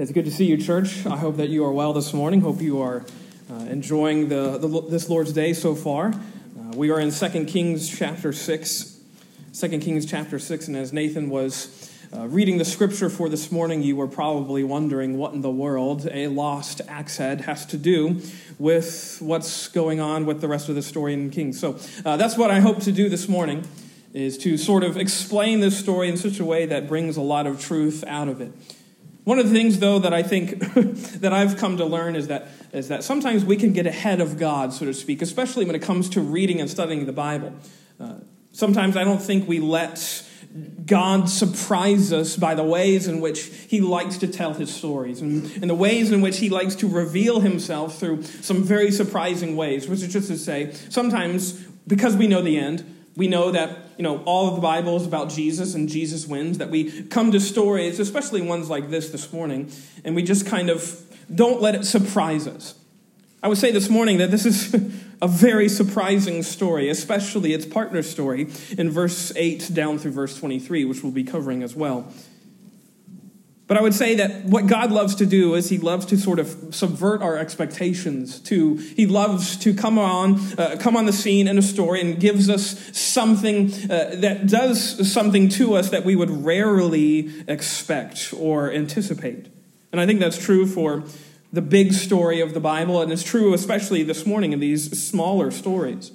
It's good to see you, church. I hope that you are well this morning. Hope you are uh, enjoying the, the, this Lord's Day so far. Uh, we are in 2 Kings chapter 6. 2 Kings chapter 6, and as Nathan was uh, reading the scripture for this morning, you were probably wondering what in the world a lost axe head has to do with what's going on with the rest of the story in Kings. So uh, that's what I hope to do this morning, is to sort of explain this story in such a way that brings a lot of truth out of it. One of the things, though, that I think that I've come to learn is that, is that sometimes we can get ahead of God, so to speak, especially when it comes to reading and studying the Bible. Uh, sometimes I don't think we let God surprise us by the ways in which He likes to tell His stories and, and the ways in which He likes to reveal Himself through some very surprising ways, which is just to say, sometimes because we know the end, we know that you know all of the bible is about jesus and jesus wins that we come to stories especially ones like this this morning and we just kind of don't let it surprise us. I would say this morning that this is a very surprising story especially its partner story in verse 8 down through verse 23 which we'll be covering as well but I would say that what God loves to do is He loves to sort of subvert our expectations. To He loves to come on, uh, come on the scene in a story and gives us something uh, that does something to us that we would rarely expect or anticipate. And I think that's true for the big story of the Bible, and it's true especially this morning in these smaller stories.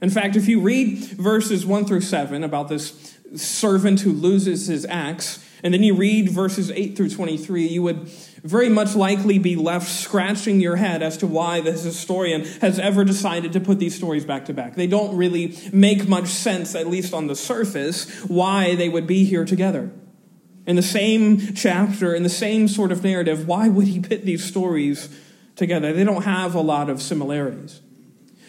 In fact, if you read verses one through seven about this servant who loses his axe and then you read verses 8 through 23, you would very much likely be left scratching your head as to why this historian has ever decided to put these stories back to back. They don't really make much sense, at least on the surface, why they would be here together. In the same chapter, in the same sort of narrative, why would he put these stories together? They don't have a lot of similarities.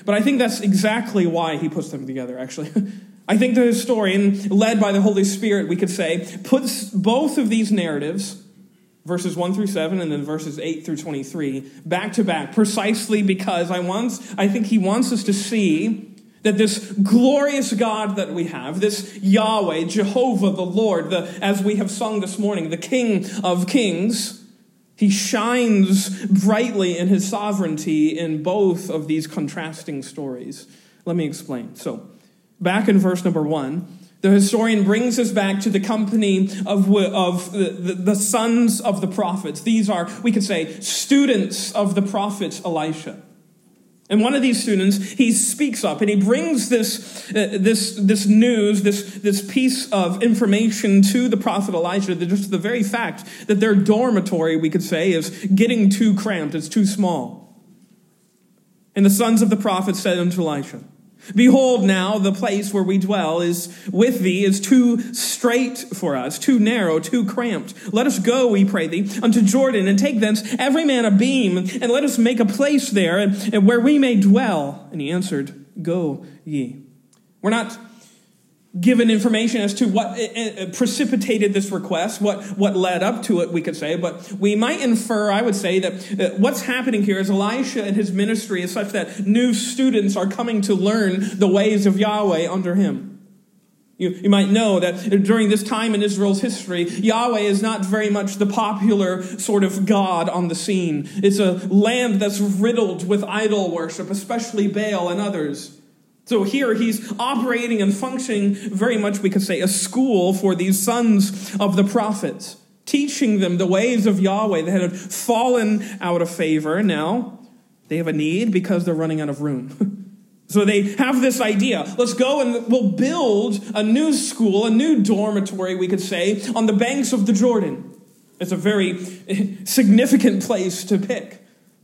But I think that's exactly why he puts them together, actually. I think the historian, led by the Holy Spirit, we could say, puts both of these narratives, verses 1 through 7 and then verses 8 through 23, back to back, precisely because I, wants, I think he wants us to see that this glorious God that we have, this Yahweh, Jehovah the Lord, the, as we have sung this morning, the King of Kings, he shines brightly in his sovereignty in both of these contrasting stories. Let me explain. So, back in verse number one, the historian brings us back to the company of, of the, the, the, sons of the prophets. These are, we could say, students of the prophet Elisha. And one of these students, he speaks up and he brings this, uh, this, this news, this, this piece of information to the prophet Elijah, that just the very fact that their dormitory, we could say, is getting too cramped, it's too small. And the sons of the prophet said unto Elisha, Behold, now the place where we dwell is with thee is too strait for us, too narrow, too cramped. Let us go, we pray thee, unto Jordan, and take thence every man a beam, and let us make a place there, and, and where we may dwell. And he answered, Go ye. We're not given information as to what eh, eh, precipitated this request, what, what led up to it, we could say. But we might infer, I would say, that what's happening here is Elisha and his ministry is such that new students are coming to learn the ways of Yahweh under him. You, you might know that during this time in Israel's history, Yahweh is not very much the popular sort of God on the scene. It's a land that's riddled with idol worship, especially Baal and others. So here he's operating and functioning very much, we could say, a school for these sons of the prophets, teaching them the ways of Yahweh that had fallen out of favor. Now they have a need because they're running out of room. So they have this idea. Let's go and we'll build a new school, a new dormitory, we could say, on the banks of the Jordan. It's a very significant place to pick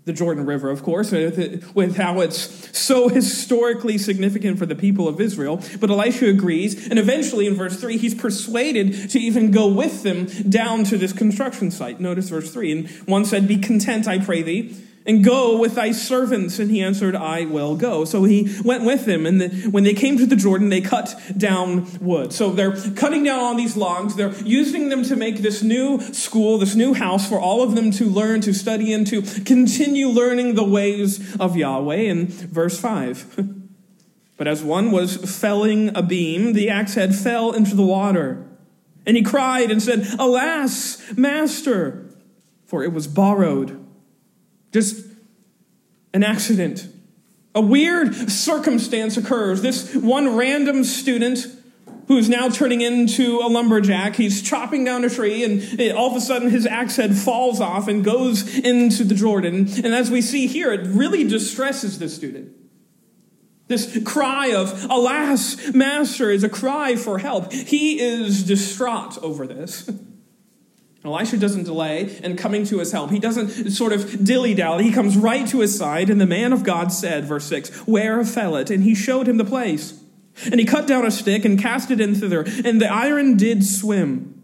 the Jordan River, of course, with how it's so historically significant for the people of Israel. But Elisha agrees, and eventually in verse 3, he's persuaded to even go with them down to this construction site. Notice verse 3. And one said, Be content, I pray thee and go with thy servants. And he answered, I will go. So he went with them. And the, when they came to the Jordan, they cut down wood. So they're cutting down all these logs. They're using them to make this new school, this new house for all of them to learn, to study, and to continue learning the ways of Yahweh. In verse 5. But as one was felling a beam, the axe head fell into the water. And he cried and said, Alas, master! for it was borrowed. Just an accident. A weird circumstance occurs. This one random student who's now turning into a lumberjack. He's chopping down a tree, and all of a sudden his axe head falls off and goes into the Jordan. And as we see here, it really distresses the student. This cry of, Alas, Master, is a cry for help. He is distraught over this. Elisha doesn't delay in coming to his help. He doesn't sort of dilly dally. He comes right to his side, and the man of God said, verse 6, Where fell it? And he showed him the place. And he cut down a stick and cast it in thither, and the iron did swim.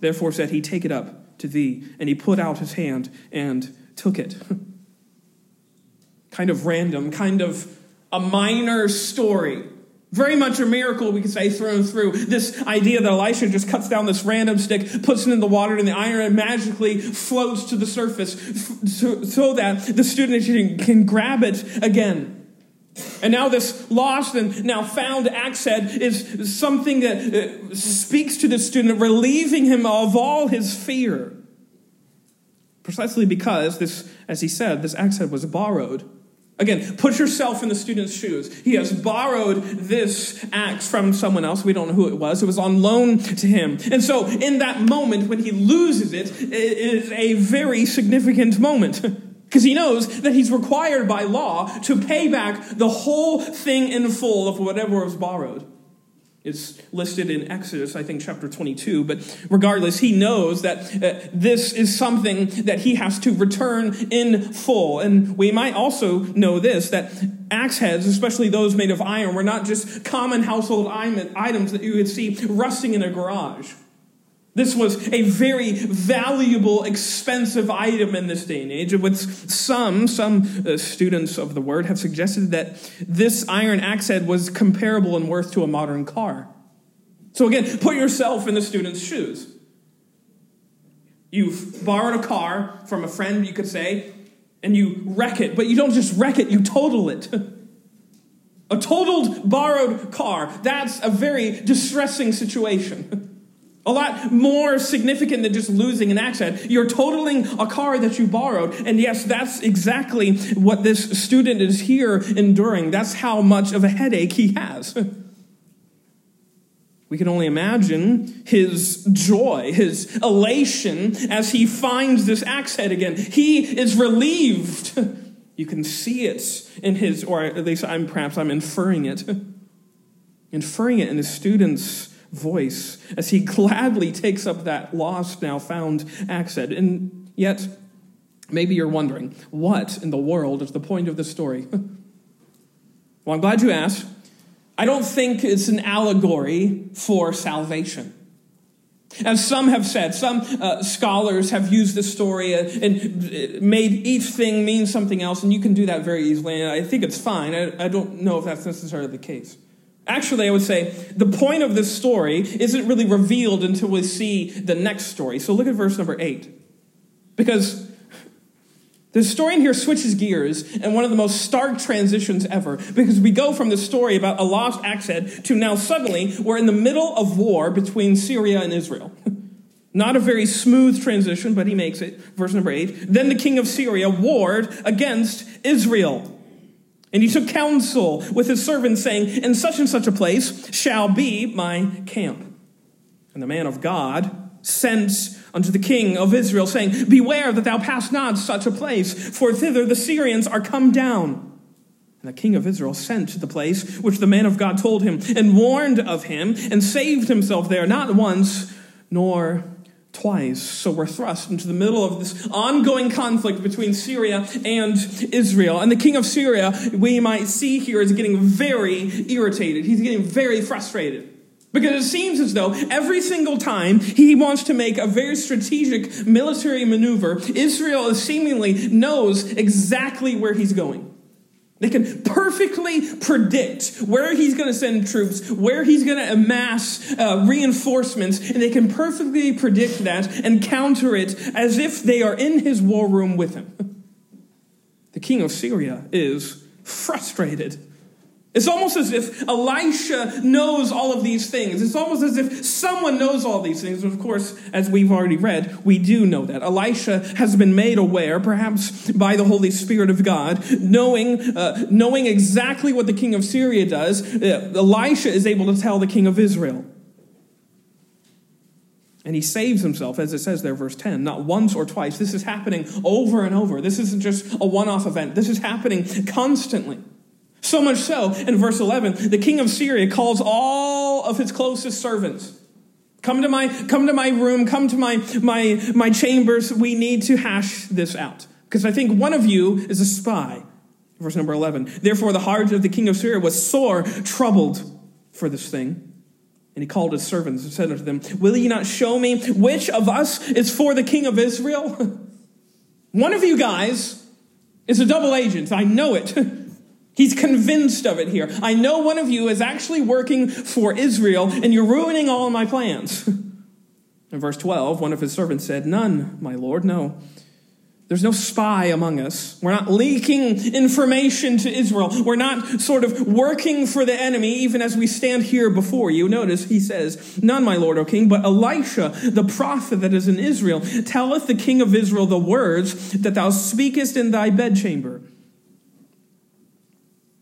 Therefore said he, Take it up to thee. And he put out his hand and took it. kind of random, kind of a minor story. Very much a miracle, we could say, thrown through. This idea that Elisha just cuts down this random stick, puts it in the water, and the iron magically floats to the surface so, that the student can grab it again. And now, this lost and now found axe head is something that uh, speaks to the student, relieving him of all his fear. Precisely because this, as he said, this axe head was borrowed. Again, put yourself in the student's shoes. He has borrowed this axe from someone else. We don't know who it was. It was on loan to him. And so, in that moment, when he loses it, it is a very significant moment. Because he knows that he's required by law to pay back the whole thing in full of whatever was borrowed. It's listed in Exodus, I think, chapter 22. But regardless, he knows that uh, this is something that he has to return in full. And we might also know this that axe heads, especially those made of iron, were not just common household items that you would see rusting in a garage. This was a very valuable, expensive item in this day and age. With some, some uh, students of the word have suggested that this iron axe head was comparable in worth to a modern car. So again, put yourself in the student's shoes. You've borrowed a car from a friend, you could say, and you wreck it, but you don't just wreck it, you total it. a totaled, borrowed car, that's a very distressing situation. A lot more significant than just losing an head. You're totaling a car that you borrowed. And yes, that's exactly what this student is here enduring. That's how much of a headache he has. We can only imagine his joy, his elation as he finds this axe head again. He is relieved. You can see it in his, or at least I'm perhaps I'm inferring it, inferring it in his student's voice as he gladly takes up that lost, now found head. And yet, maybe you're wondering, what in the world is the point of this story? well, I'm glad you asked. I don't think it's an allegory for salvation. As some have said, some uh, scholars have used this story and made each thing mean something else, and you can do that very easily, and I think it's fine. I, I don't know if that's necessarily the case. Actually, I would say the point of this story isn't really revealed until we see the next story. So look at verse number eight. Because the story in here switches gears and one of the most stark transitions ever. Because we go from the story about a lost axe head to now suddenly we're in the middle of war between Syria and Israel. Not a very smooth transition, but he makes it. Verse number eight. Then the king of Syria warred against Israel. And he took counsel with his servants, saying, In such and such a place shall be my camp. And the man of God sent unto the king of Israel, saying, Beware that thou pass not such a place, for thither the Syrians are come down. And the king of Israel sent to the place which the man of God told him, and warned of him, and saved himself there, not once nor twice. So we're thrust into the middle of this ongoing conflict between Syria and Israel. And the king of Syria, we might see here, is getting very irritated. He's getting very frustrated. Because it seems as though every single time he wants to make a very strategic military maneuver, Israel seemingly knows exactly where he's going. They can perfectly predict where he's going to send troops, where he's going to amass uh, reinforcements, and they can perfectly predict that and counter it as if they are in his war room with him. The king of Syria is frustrated. It's almost as if Elisha knows all of these things. It's almost as if someone knows all these things. Of course, as we've already read, we do know that. Elisha has been made aware, perhaps by the Holy Spirit of God, knowing, uh, knowing exactly what the king of Syria does. Uh, Elisha is able to tell the king of Israel. And he saves himself, as it says there, verse 10, not once or twice. This is happening over and over. This isn't just a one off event, this is happening constantly. So much so, in verse 11, the king of Syria calls all of his closest servants. Come to my, come to my room, come to my, my, my chambers. We need to hash this out. Because I think one of you is a spy. Verse number 11. Therefore, the heart of the king of Syria was sore troubled for this thing. And he called his servants and said unto them, Will ye not show me which of us is for the king of Israel? One of you guys is a double agent. I know it. He's convinced of it here. I know one of you is actually working for Israel, and you're ruining all my plans. In verse 12, one of his servants said, None, my Lord, no. There's no spy among us. We're not leaking information to Israel. We're not sort of working for the enemy, even as we stand here before you. Notice he says, None, my Lord, O King, but Elisha, the prophet that is in Israel, telleth the king of Israel the words that thou speakest in thy bedchamber.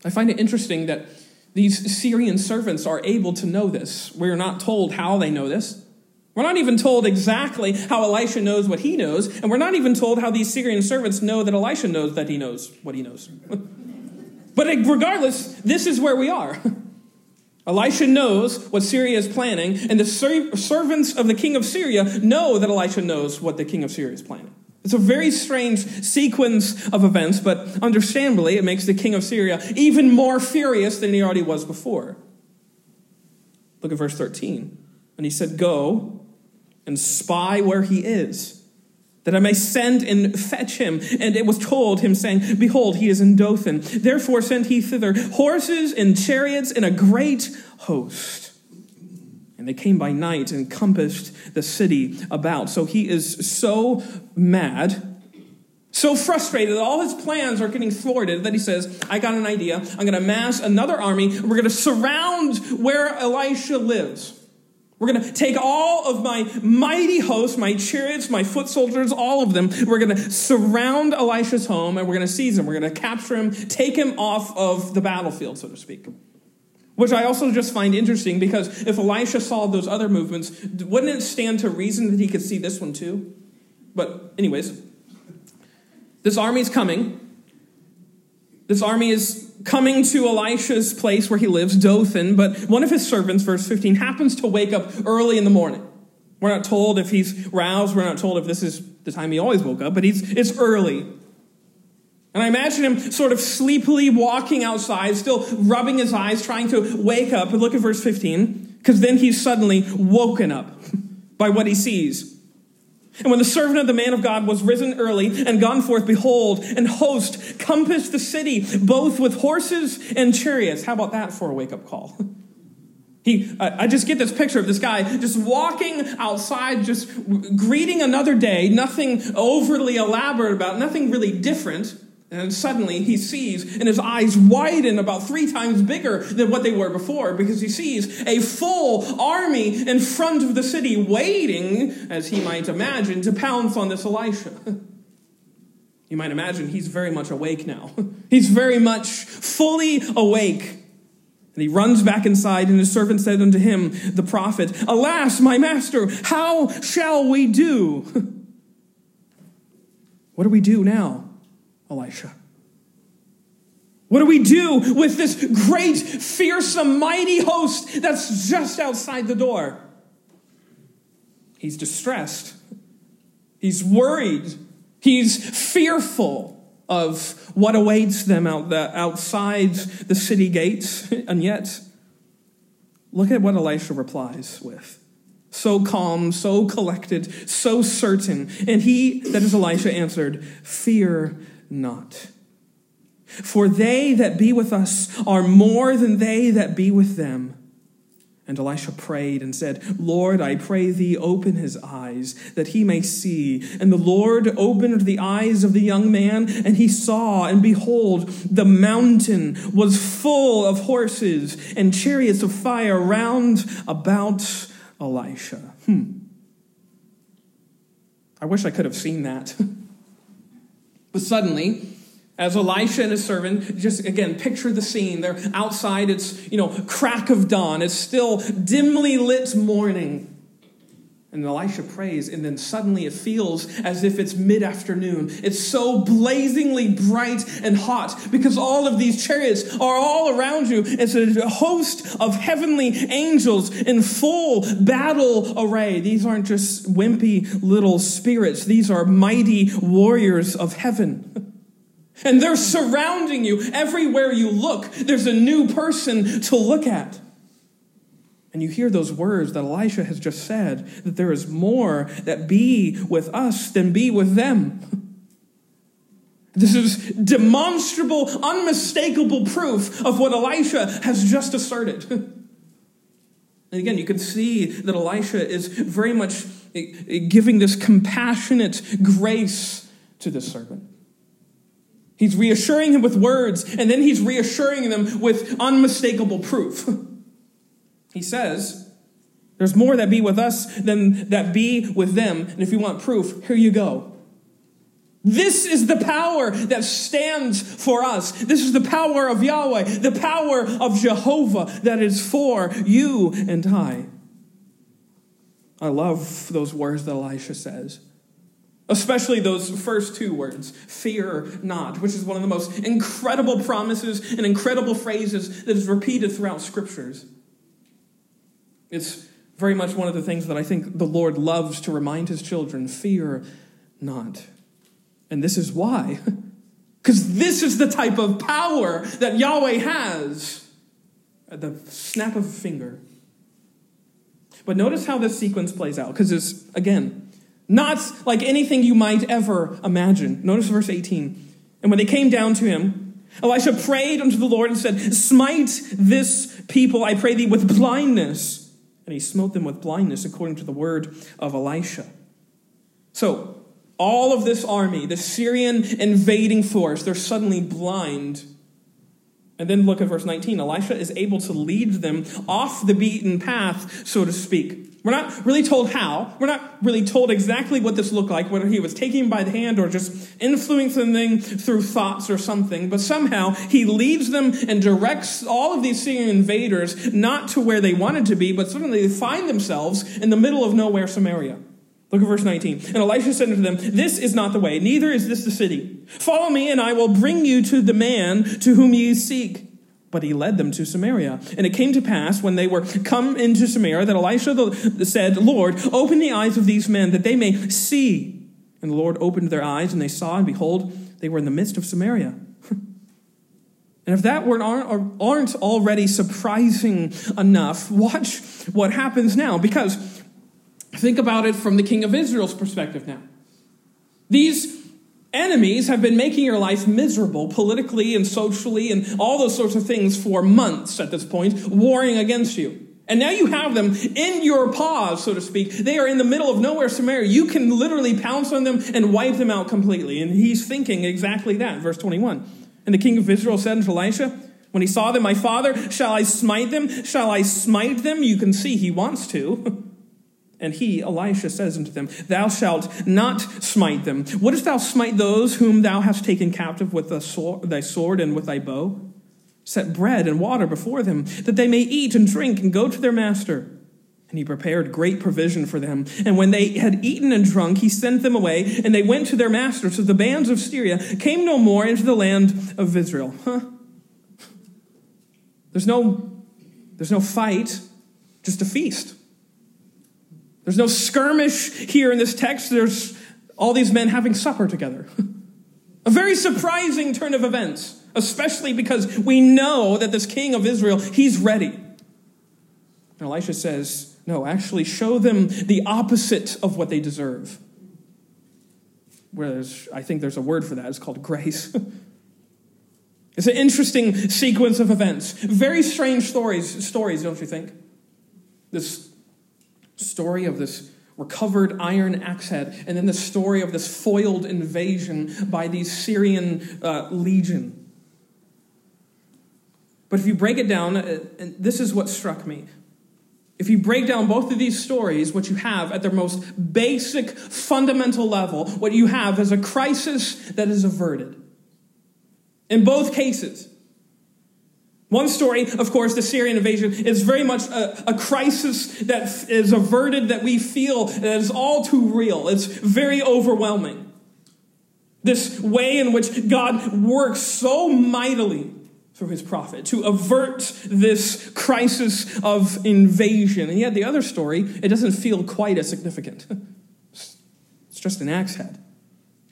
I find it interesting that these Syrian servants are able to know this. We're not told how they know this. We're not even told exactly how Elisha knows what he knows, and we're not even told how these Syrian servants know that Elisha knows that he knows what he knows. but regardless, this is where we are. Elisha knows what Syria is planning, and the servants of the king of Syria know that Elisha knows what the king of Syria is planning. It's a very strange sequence of events, but understandably, it makes the king of Syria even more furious than he already was before. Look at verse 13. And he said, Go and spy where he is, that I may send and fetch him. And it was told him, saying, Behold, he is in Dothan. Therefore sent he thither horses and chariots and a great host. And they came by night and compassed the city about. So he is so mad so frustrated that all his plans are getting thwarted that he says, I got an idea. I'm going to mass another army. We're going to surround where Elisha lives. We're going to take all of my mighty host, my chariots, my foot soldiers, all of them. We're going to surround Elisha's home and we're going to seize him. We're going to capture him, take him off of the battlefield, so to speak. Which I also just find interesting because if Elisha saw those other movements, wouldn't it stand to reason that he could see this one too? But, anyways, this army is coming. This army is coming to Elisha's place where he lives, Dothan, but one of his servants, verse 15, happens to wake up early in the morning. We're not told if he's roused, we're not told if this is the time he always woke up, but he's, it's early. And I imagine him sort of sleepily walking outside, still rubbing his eyes, trying to wake up. And look at verse 15, because then he's suddenly woken up by what he sees. And when the servant of the man of God was risen early and gone forth, behold, an host compassed the city, both with horses and chariots. How about that for a wake up call? He, I just get this picture of this guy just walking outside, just greeting another day, nothing overly elaborate about, nothing really different. And suddenly he sees, and his eyes widen about three times bigger than what they were before because he sees a full army in front of the city waiting, as he might imagine, to pounce on this Elisha. You might imagine he's very much awake now. He's very much fully awake. And he runs back inside, and his servant said unto him, the prophet, Alas, my master, how shall we do? What do we do now? Elisha? What do we do with this great, fearsome, mighty host that's just outside the door? He's distressed. He's worried. He's fearful of what awaits them out the, outside the city gates. And yet, look at what Elisha replies with. So calm, so collected, so certain. And he, that is Elisha, answered, Fear not. For they that be with us are more than they that be with them. And Elisha prayed and said, Lord, I pray thee, open his eyes, that he may see. And the Lord opened the eyes of the young man, and he saw, and behold, the mountain was full of horses and chariots of fire round about Elisha. Hmm. I wish I could have seen that. but suddenly, as Elisha and his servant, just again, picture the scene. They're outside, it's, you know, crack of dawn. It's still dimly lit morning. And Elisha prays, and then suddenly it feels as if it's mid afternoon. It's so blazingly bright and hot because all of these chariots are all around you. It's a host of heavenly angels in full battle array. These aren't just wimpy little spirits, these are mighty warriors of heaven. And they're surrounding you. Everywhere you look, there's a new person to look at. And you hear those words that Elisha has just said that there is more that be with us than be with them. This is demonstrable, unmistakable proof of what Elisha has just asserted. And again, you can see that Elisha is very much eh, eh, giving this compassionate grace to this servant. He's reassuring him with words, and then he's reassuring them with unmistakable proof. he says, There's more that be with us than that be with them. And if you want proof, here you go. This is the power that stands for us. This is the power of Yahweh, the power of Jehovah that is for you and I. I love those words that Elisha says. Especially those first two words, fear not, which is one of the most incredible promises and incredible phrases that is repeated throughout scriptures. It's very much one of the things that I think the Lord loves to remind his children fear not. And this is why. Because this is the type of power that Yahweh has at the snap of a finger. But notice how this sequence plays out, because it's, again, not like anything you might ever imagine. Notice verse 18. And when they came down to him, Elisha prayed unto the Lord and said, Smite this people, I pray thee, with blindness. And he smote them with blindness according to the word of Elisha. So, all of this army, the Syrian invading force, they're suddenly blind. And then look at verse 19. Elisha is able to lead them off the beaten path, so to speak. We're not really told how. We're not really told exactly what this looked like, whether he was taking by the hand or just influencing them through thoughts or something. But somehow he leads them and directs all of these Syrian invaders not to where they wanted to be, but suddenly they find themselves in the middle of nowhere, Samaria. Look at verse 19. And Elisha said unto them, This is not the way, neither is this the city. Follow me, and I will bring you to the man to whom ye seek. But he led them to Samaria. And it came to pass when they were come into Samaria that Elisha said, Lord, open the eyes of these men that they may see. And the Lord opened their eyes, and they saw, and behold, they were in the midst of Samaria. and if that weren't, aren't already surprising enough, watch what happens now. Because think about it from the king of Israel's perspective now. These enemies have been making your life miserable politically and socially and all those sorts of things for months at this point, warring against you. And now you have them in your paws, so to speak. They are in the middle of nowhere, Samaria. You can literally pounce on them and wipe them out completely. And he's thinking exactly that. Verse 21. And the king of Israel said unto Elisha, when he saw them, My father, shall I smite them? Shall I smite them? You can see he wants to. And he, Elisha, says unto them, Thou shalt not smite them. Wouldst thou smite those whom thou hast taken captive with thy sword and with thy bow? Set bread and water before them, that they may eat and drink and go to their master. And he prepared great provision for them. And when they had eaten and drunk, he sent them away, and they went to their master. So the bands of Syria came no more into the land of Israel. Huh? There's no, there's no fight, just a feast. There's no skirmish here in this text. There's all these men having supper together. A very surprising turn of events, especially because we know that this king of Israel, he's ready. And Elisha says, No, actually, show them the opposite of what they deserve. Whereas I think there's a word for that, it's called grace. it's an interesting sequence of events. Very strange stories, stories, don't you think? this story of this recovered iron axe head, and then the story of this foiled invasion by the Syrian uh, legion. But if you break it down, uh, and this is what struck me. If you break down both of these stories, what you have at their most basic, fundamental level, what you have is a crisis that is averted. In both cases, one story, of course, the Syrian invasion, is very much a, a, crisis that is averted, that we feel that is all too real. It's very overwhelming. This way in which God works so mightily through his prophet to avert this crisis of invasion. And yet, the other story, it doesn't feel quite as significant. It's just an axe head.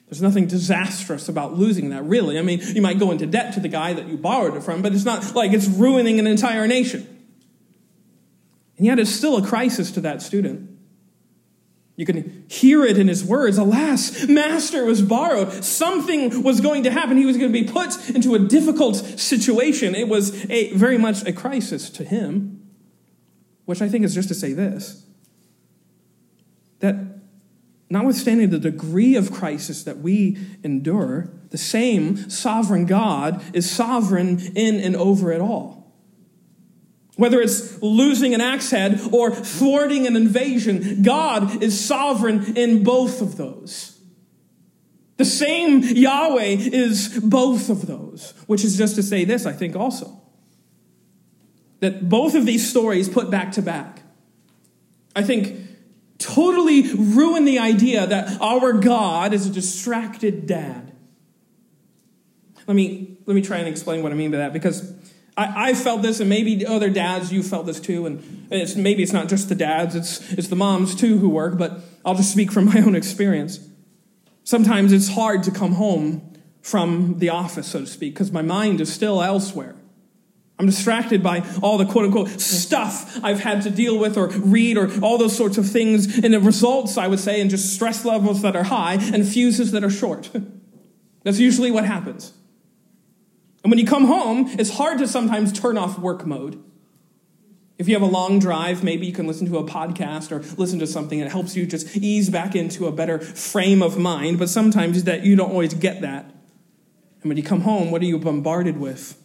There's nothing disastrous about losing that, really. I mean, you might go into debt to the guy that you borrowed it from, but it's not like it's ruining an entire nation. And yet, it's still a crisis to that student. You can hear it in his words. Alas, master was borrowed. Something was going to happen. He was going to be put into a difficult situation. It was a, very much a crisis to him, which I think is just to say this that notwithstanding the degree of crisis that we endure, the same sovereign God is sovereign in and over it all. Whether it's losing an axe head or thwarting an invasion, God is sovereign in both of those. The same Yahweh is both of those, which is just to say this, I think, also. That both of these stories put back to back, I think, totally ruin the idea that our God is a distracted dad. Let me, let me try and explain what I mean by that because I, I felt this, and maybe other dads, you felt this too. And it's, maybe it's not just the dads, it's, it's the moms too who work, but I'll just speak from my own experience. Sometimes it's hard to come home from the office, so to speak, because my mind is still elsewhere. I'm distracted by all the quote unquote stuff I've had to deal with or read or all those sorts of things. And the results, I would say, in just stress levels that are high and fuses that are short. That's usually what happens. And when you come home, it's hard to sometimes turn off work mode. If you have a long drive, maybe you can listen to a podcast or listen to something that helps you just ease back into a better frame of mind, but sometimes that you don't always get that. And when you come home, what are you bombarded with?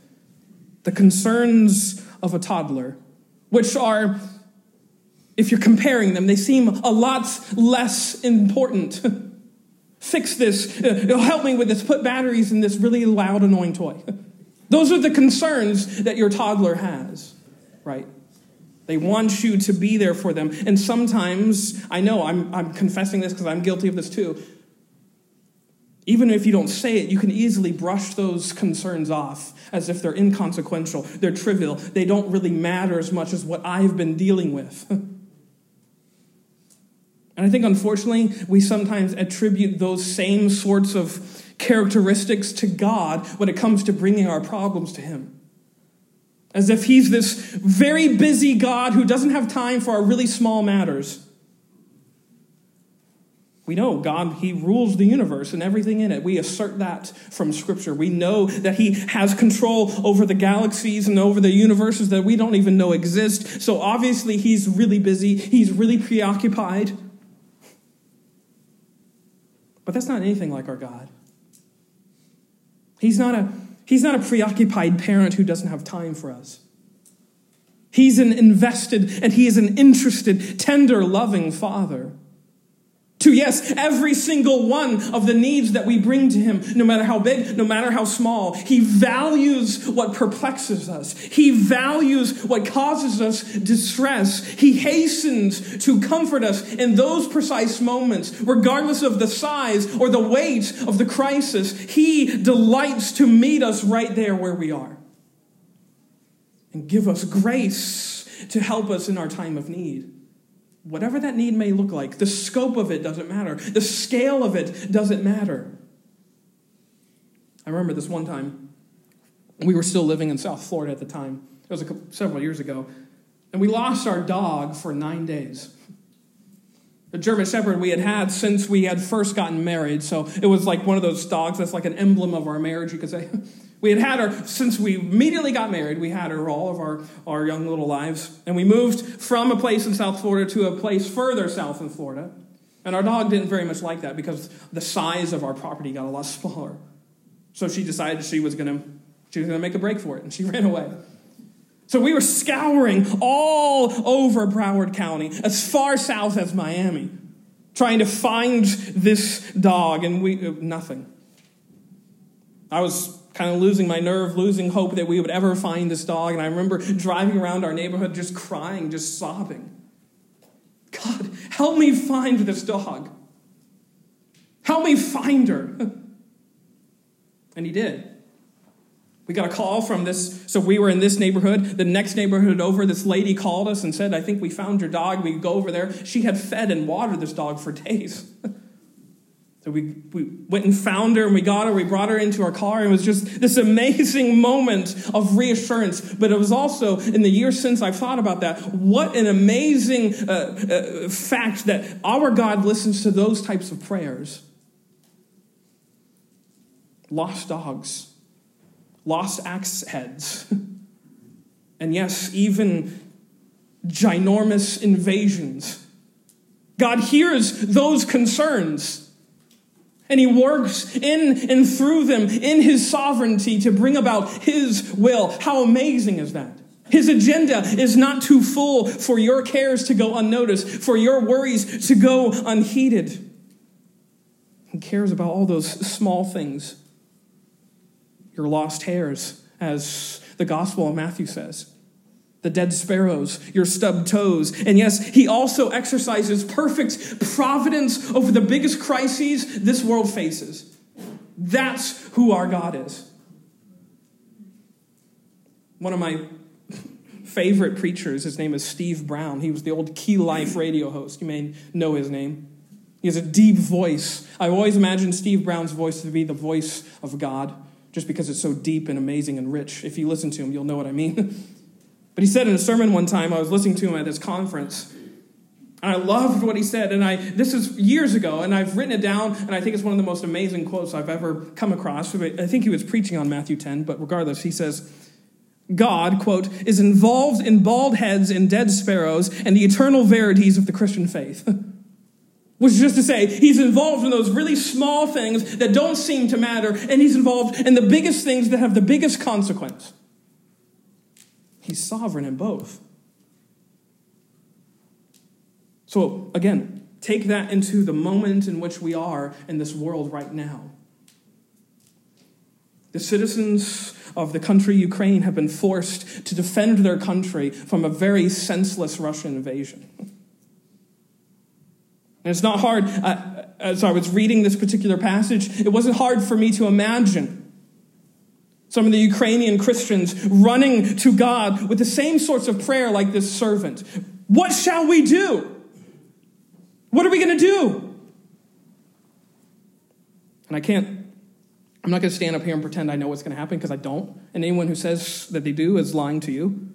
The concerns of a toddler, which are, if you're comparing them, they seem a lot less important. Fix this. It'll help me with this. Put batteries in this really loud, annoying toy. Those are the concerns that your toddler has, right? They want you to be there for them. And sometimes, I know I'm, I'm confessing this because I'm guilty of this too. Even if you don't say it, you can easily brush those concerns off as if they're inconsequential, they're trivial, they don't really matter as much as what I've been dealing with. and I think, unfortunately, we sometimes attribute those same sorts of characteristics to God when it comes to bringing our problems to Him. As if He's this very busy God who doesn't have time for our really small matters. We know God, He rules the universe and everything in it. We assert that from Scripture. We know that He has control over the galaxies and over the universes that we don't even know exist. So obviously, He's really busy, He's really preoccupied. But that's not anything like our God. He's not a, he's not a preoccupied parent who doesn't have time for us. He's an invested and he is an interested, tender, loving father to, yes, every single one of the needs that we bring to Him, no matter how big, no matter how small. He values what perplexes us. He values what causes us distress. He hastens to comfort us in those precise moments, regardless of the size or the weight of the crisis. He delights to meet us right there where we are and give us grace to help us in our time of need whatever that need may look like, the scope of it doesn't matter, the scale of it doesn't matter. I remember this one time, we were still living in South Florida at the time. It was couple, several years ago. And we lost our dog for nine days. The German Shepherd we had had since we had first gotten married. So it was like one of those dogs that's like an emblem of our marriage, you could say. We had had her since we immediately got married. We had her all of our, our young little lives. And we moved from a place in South Florida to a place further south in Florida. And our dog didn't very much like that because the size of our property got a lot smaller. So she decided she was going to she was going to make a break for it, and she ran away. So we were scouring all over Broward County, as far south as Miami, trying to find this dog, and we uh, nothing. I was kind of losing my nerve, losing hope that we would ever find this dog, and I remember driving around our neighborhood just crying, just sobbing. God, help me find this dog. Help me find her. And he did. We got a call from this. So we were in this neighborhood. The next neighborhood over, this lady called us and said, I think we found your dog. We go over there. She had fed and watered this dog for days. so we, we went and found her and we got her. We brought her into our car. And it was just this amazing moment of reassurance. But it was also, in the years since I've thought about that, what an amazing uh, uh, fact that our God listens to those types of prayers. Lost dogs lost axe heads, and yes, even ginormous invasions. God hears those concerns. And he works in and through them in his sovereignty to bring about his will. How amazing is that? His agenda is not too full for your cares to go unnoticed, for your worries to go unheeded. He cares about all those small things your lost hairs, as the Gospel of Matthew says, the dead sparrows, your stubbed toes. And yes, he also exercises perfect providence over the biggest crises this world faces. That's who our God is. One of my favorite preachers, his name is Steve Brown. He was the old Key Life radio host. You may know his name. He has a deep voice. I've always imagined Steve Brown's voice to be the voice of God just because it's so deep and amazing and rich. If you listen to him, you'll know what I mean. but he said in a sermon one time, I was listening to him at this conference, and I loved what he said. And I this is years ago, and I've written it down, and I think it's one of the most amazing quotes I've ever come across. I think he was preaching on Matthew 10, but regardless, he says, God, quote, is involved in bald heads and dead sparrows and the eternal verities of the Christian faith. Which is just to say, he's involved in those really small things that don't seem to matter, and he's involved in the biggest things that have the biggest consequence. He's sovereign in both. So, again, take that into the moment in which we are in this world right now. The citizens of the country Ukraine have been forced to defend their country from a very senseless Russian invasion. And it's not hard, uh, as I was reading this particular passage, it wasn't hard for me to imagine some of the Ukrainian Christians running to God with the same sorts of prayer like this servant. What shall we do? What are we going to do? And I can't, I'm not going to stand up here and pretend I know what's going to happen because I don't. And anyone who says that they do is lying to you.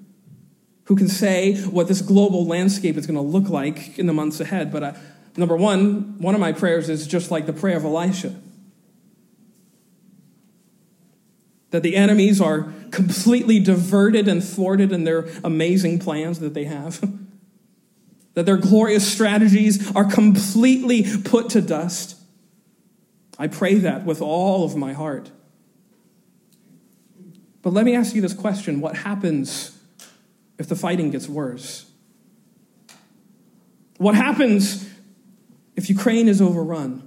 Who can say what this global landscape is going to look like in the months ahead? But I, Number one, one of my prayers is just like the prayer of Elisha that the enemies are completely diverted and thwarted in their amazing plans that they have. that their glorious strategies are completely put to dust. I pray that with all of my heart. But let me ask you this question what happens if the fighting gets worse? What happens if Ukraine is overrun,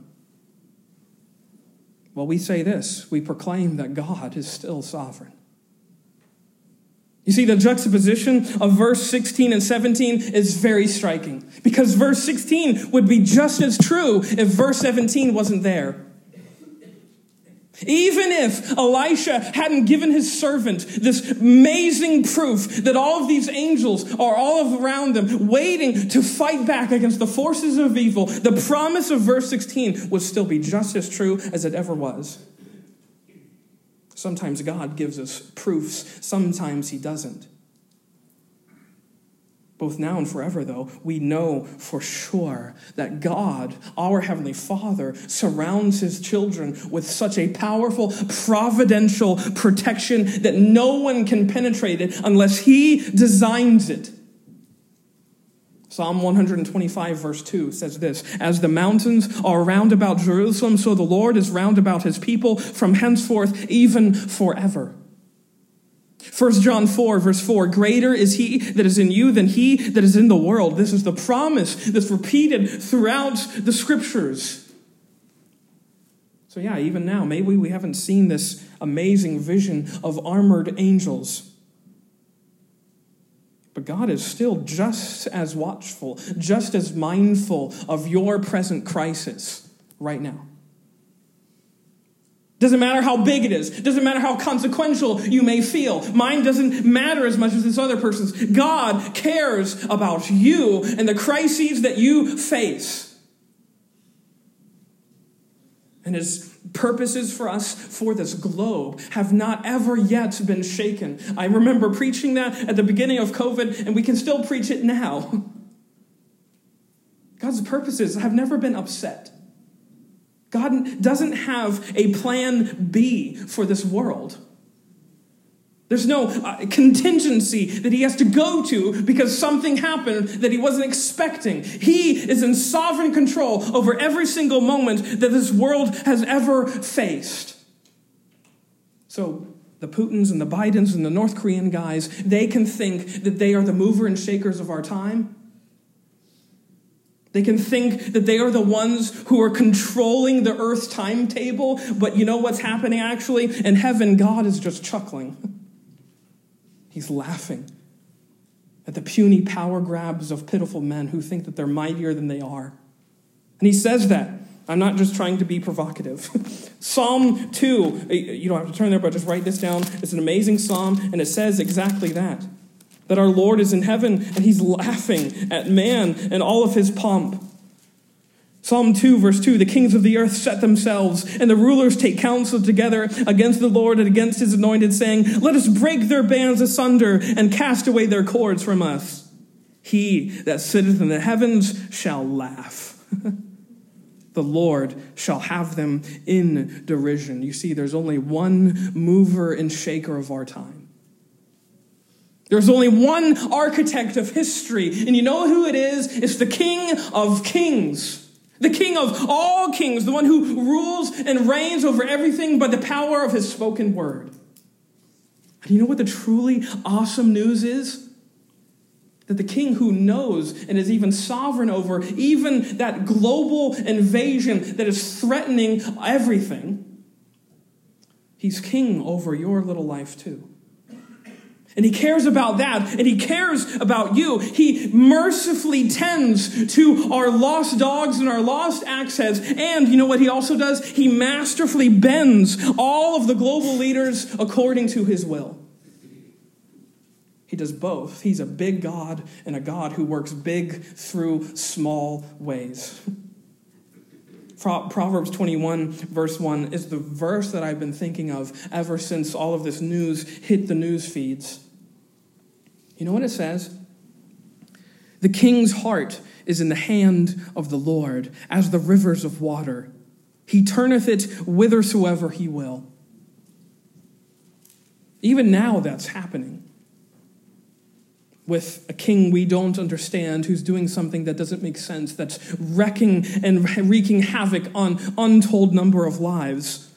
well, we say this we proclaim that God is still sovereign. You see, the juxtaposition of verse 16 and 17 is very striking because verse 16 would be just as true if verse 17 wasn't there. Even if Elisha hadn't given his servant this amazing proof that all of these angels are all around them waiting to fight back against the forces of evil, the promise of verse 16 would still be just as true as it ever was. Sometimes God gives us proofs, sometimes He doesn't. Both now and forever, though, we know for sure that God, our Heavenly Father, surrounds His children with such a powerful providential protection that no one can penetrate it unless He designs it. Psalm 125, verse 2 says this As the mountains are round about Jerusalem, so the Lord is round about His people from henceforth, even forever. 1 John 4, verse 4 Greater is he that is in you than he that is in the world. This is the promise that's repeated throughout the scriptures. So, yeah, even now, maybe we haven't seen this amazing vision of armored angels. But God is still just as watchful, just as mindful of your present crisis right now. Doesn't matter how big it is. Doesn't matter how consequential you may feel. Mine doesn't matter as much as this other person's. God cares about you and the crises that you face. And his purposes for us for this globe have not ever yet been shaken. I remember preaching that at the beginning of COVID, and we can still preach it now. God's purposes have never been upset. God doesn't have a plan B for this world. There's no uh, contingency that he has to go to because something happened that he wasn't expecting. He is in sovereign control over every single moment that this world has ever faced. So, the Putins and the Bidens and the North Korean guys, they can think that they are the mover and shakers of our time. They can think that they are the ones who are controlling the earth's timetable, but you know what's happening actually? In heaven, God is just chuckling. He's laughing at the puny power grabs of pitiful men who think that they're mightier than they are. And he says that. I'm not just trying to be provocative. psalm 2, you don't have to turn there, but just write this down. It's an amazing psalm, and it says exactly that that our Lord is in heaven and he's laughing at man and all of his pomp. Psalm 2, verse 2 The kings of the earth set themselves, and the rulers take counsel together against the Lord and against his anointed, saying, Let us break their bands asunder and cast away their cords from us. He that sitteth in the heavens shall laugh. the Lord shall have them in derision. You see, there's only one mover and shaker of our time. There's only one architect of history, and you know who it is? It's the King of Kings. The King of all kings, the one who rules and reigns over everything by the power of his spoken word. And you know what the truly awesome news is? That the king who knows and is even sovereign over even that global invasion that is threatening everything, he's king over your little life too. And he cares about that, and he cares about you. He mercifully tends to our lost dogs and our lost heads. And you know what he also does? He masterfully bends all of the global leaders according to his will. He does both. He's a big God and a God who works big through small ways. Proverbs 21, verse 1, is the verse that I've been thinking of ever since all of this news hit the news feeds. You know what it says? The king's heart is in the hand of the Lord, as the rivers of water. He turneth it whithersoever he will. Even now, that's happening with a king we don't understand who's doing something that doesn't make sense, that's wrecking and wreaking havoc on untold number of lives.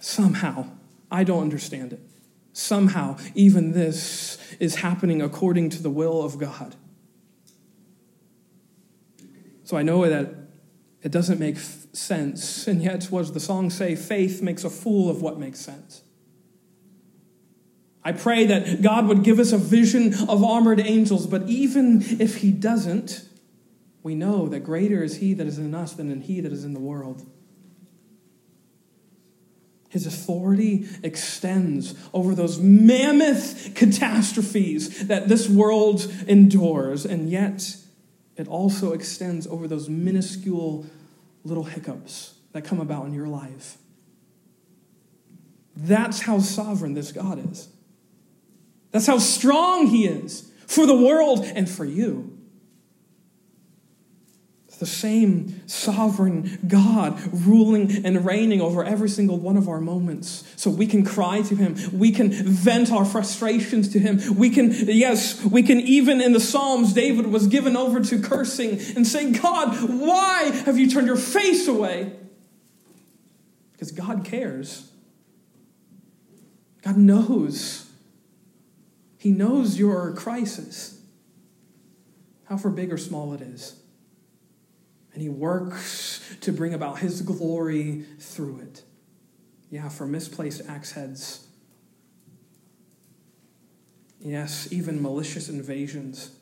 Somehow, I don't understand it. Somehow, even this is happening according to the will of God. So I know that it doesn't make sense, and yet, what does the song say? Faith makes a fool of what makes sense. I pray that God would give us a vision of armored angels, but even if He doesn't, we know that greater is He that is in us than in He that is in the world. His authority extends over those mammoth catastrophes that this world endures, and yet it also extends over those minuscule little hiccups that come about in your life. That's how sovereign this God is. That's how strong He is. for the world and for you. The same sovereign God ruling and reigning over every single one of our moments. So we can cry to Him. We can vent our frustrations to Him. We can, yes, we can even in the Psalms, David was given over to cursing and saying, God, why have you turned your face away? Because God cares. God knows. He knows your crisis, however big or small it is and he works to bring about his glory through it. Yeah, for misplaced axe heads. Yes, even malicious invasions.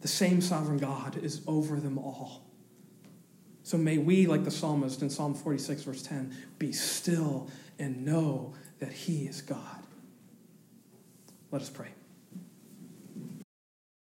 The same sovereign God is over them all. So may we, like the psalmist in Psalm 46, verse 10, be still and know that he is God. Let us pray.